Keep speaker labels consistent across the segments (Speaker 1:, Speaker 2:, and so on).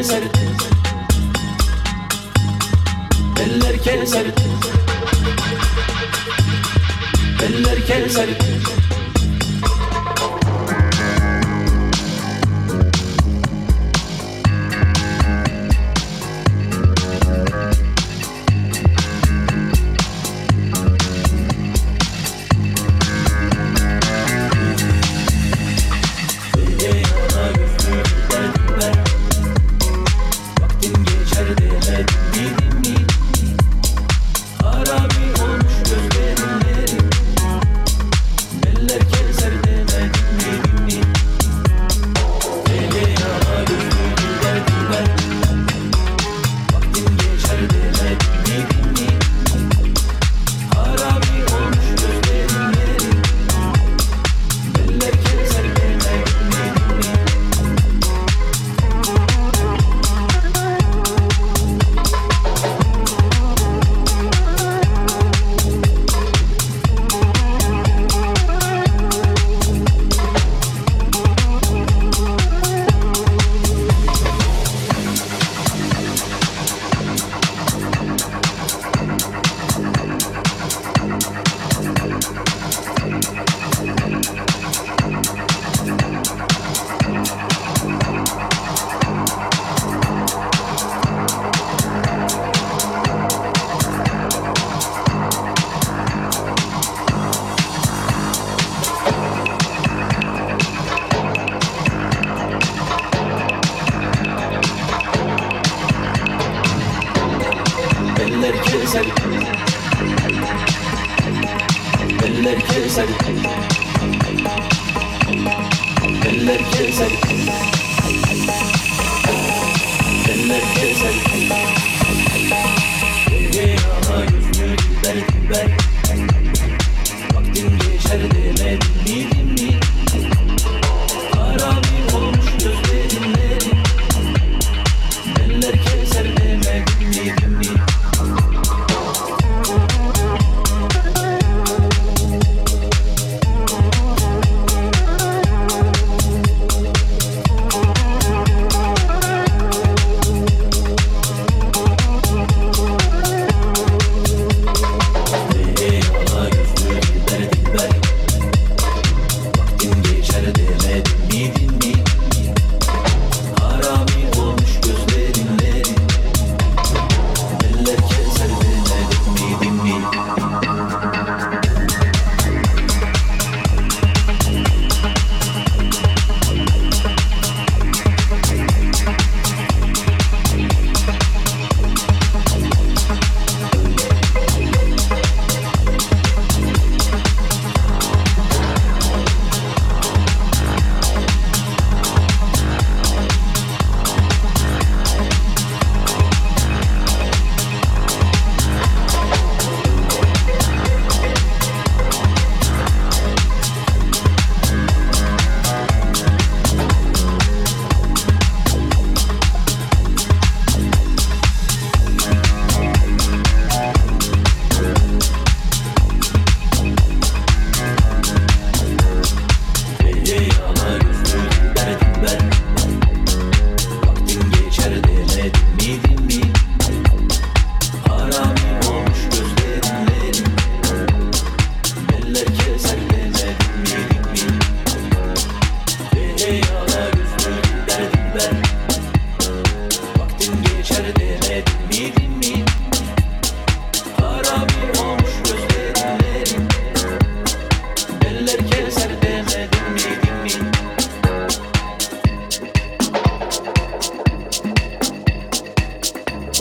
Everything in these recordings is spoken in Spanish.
Speaker 1: keser Eller keser Eller keser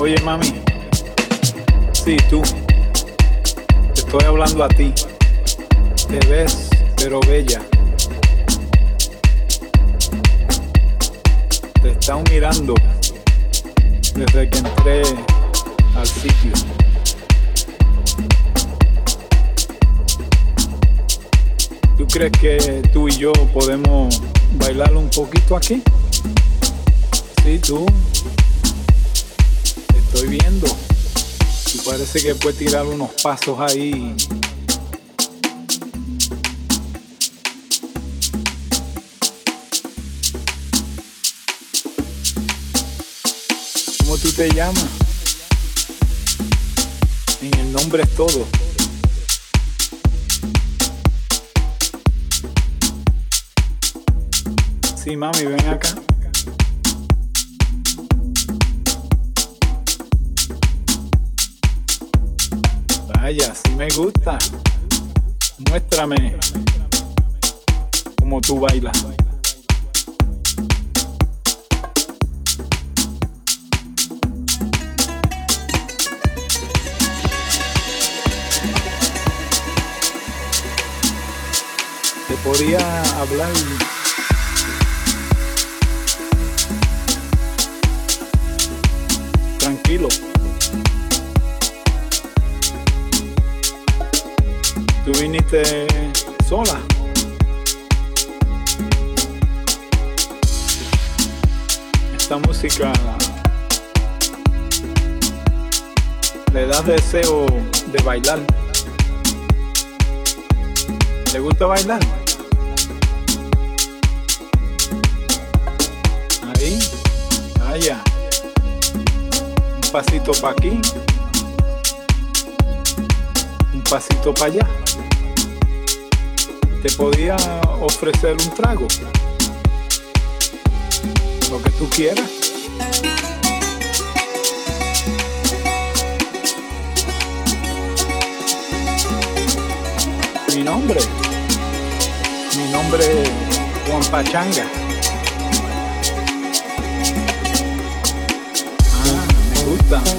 Speaker 2: Oye, mami. Sí, tú. Te estoy hablando a ti. Te ves, pero bella. Te están mirando desde que entré al sitio. ¿Tú crees que tú y yo podemos bailar un poquito aquí? Sí, tú. Te estoy viendo. Y parece que puedes tirar unos pasos ahí te llama. En el nombre es todo. Sí, mami, ven acá. Vaya, si me gusta. Muéstrame cómo tú bailas. Podía hablar tranquilo. Tú viniste sola. Esta música le da deseo de bailar. ¿Te gusta bailar? Un pasito para aquí. Un pasito para allá. Te podía ofrecer un trago. Lo que tú quieras. Mi nombre. Mi nombre es Juan Pachanga. Me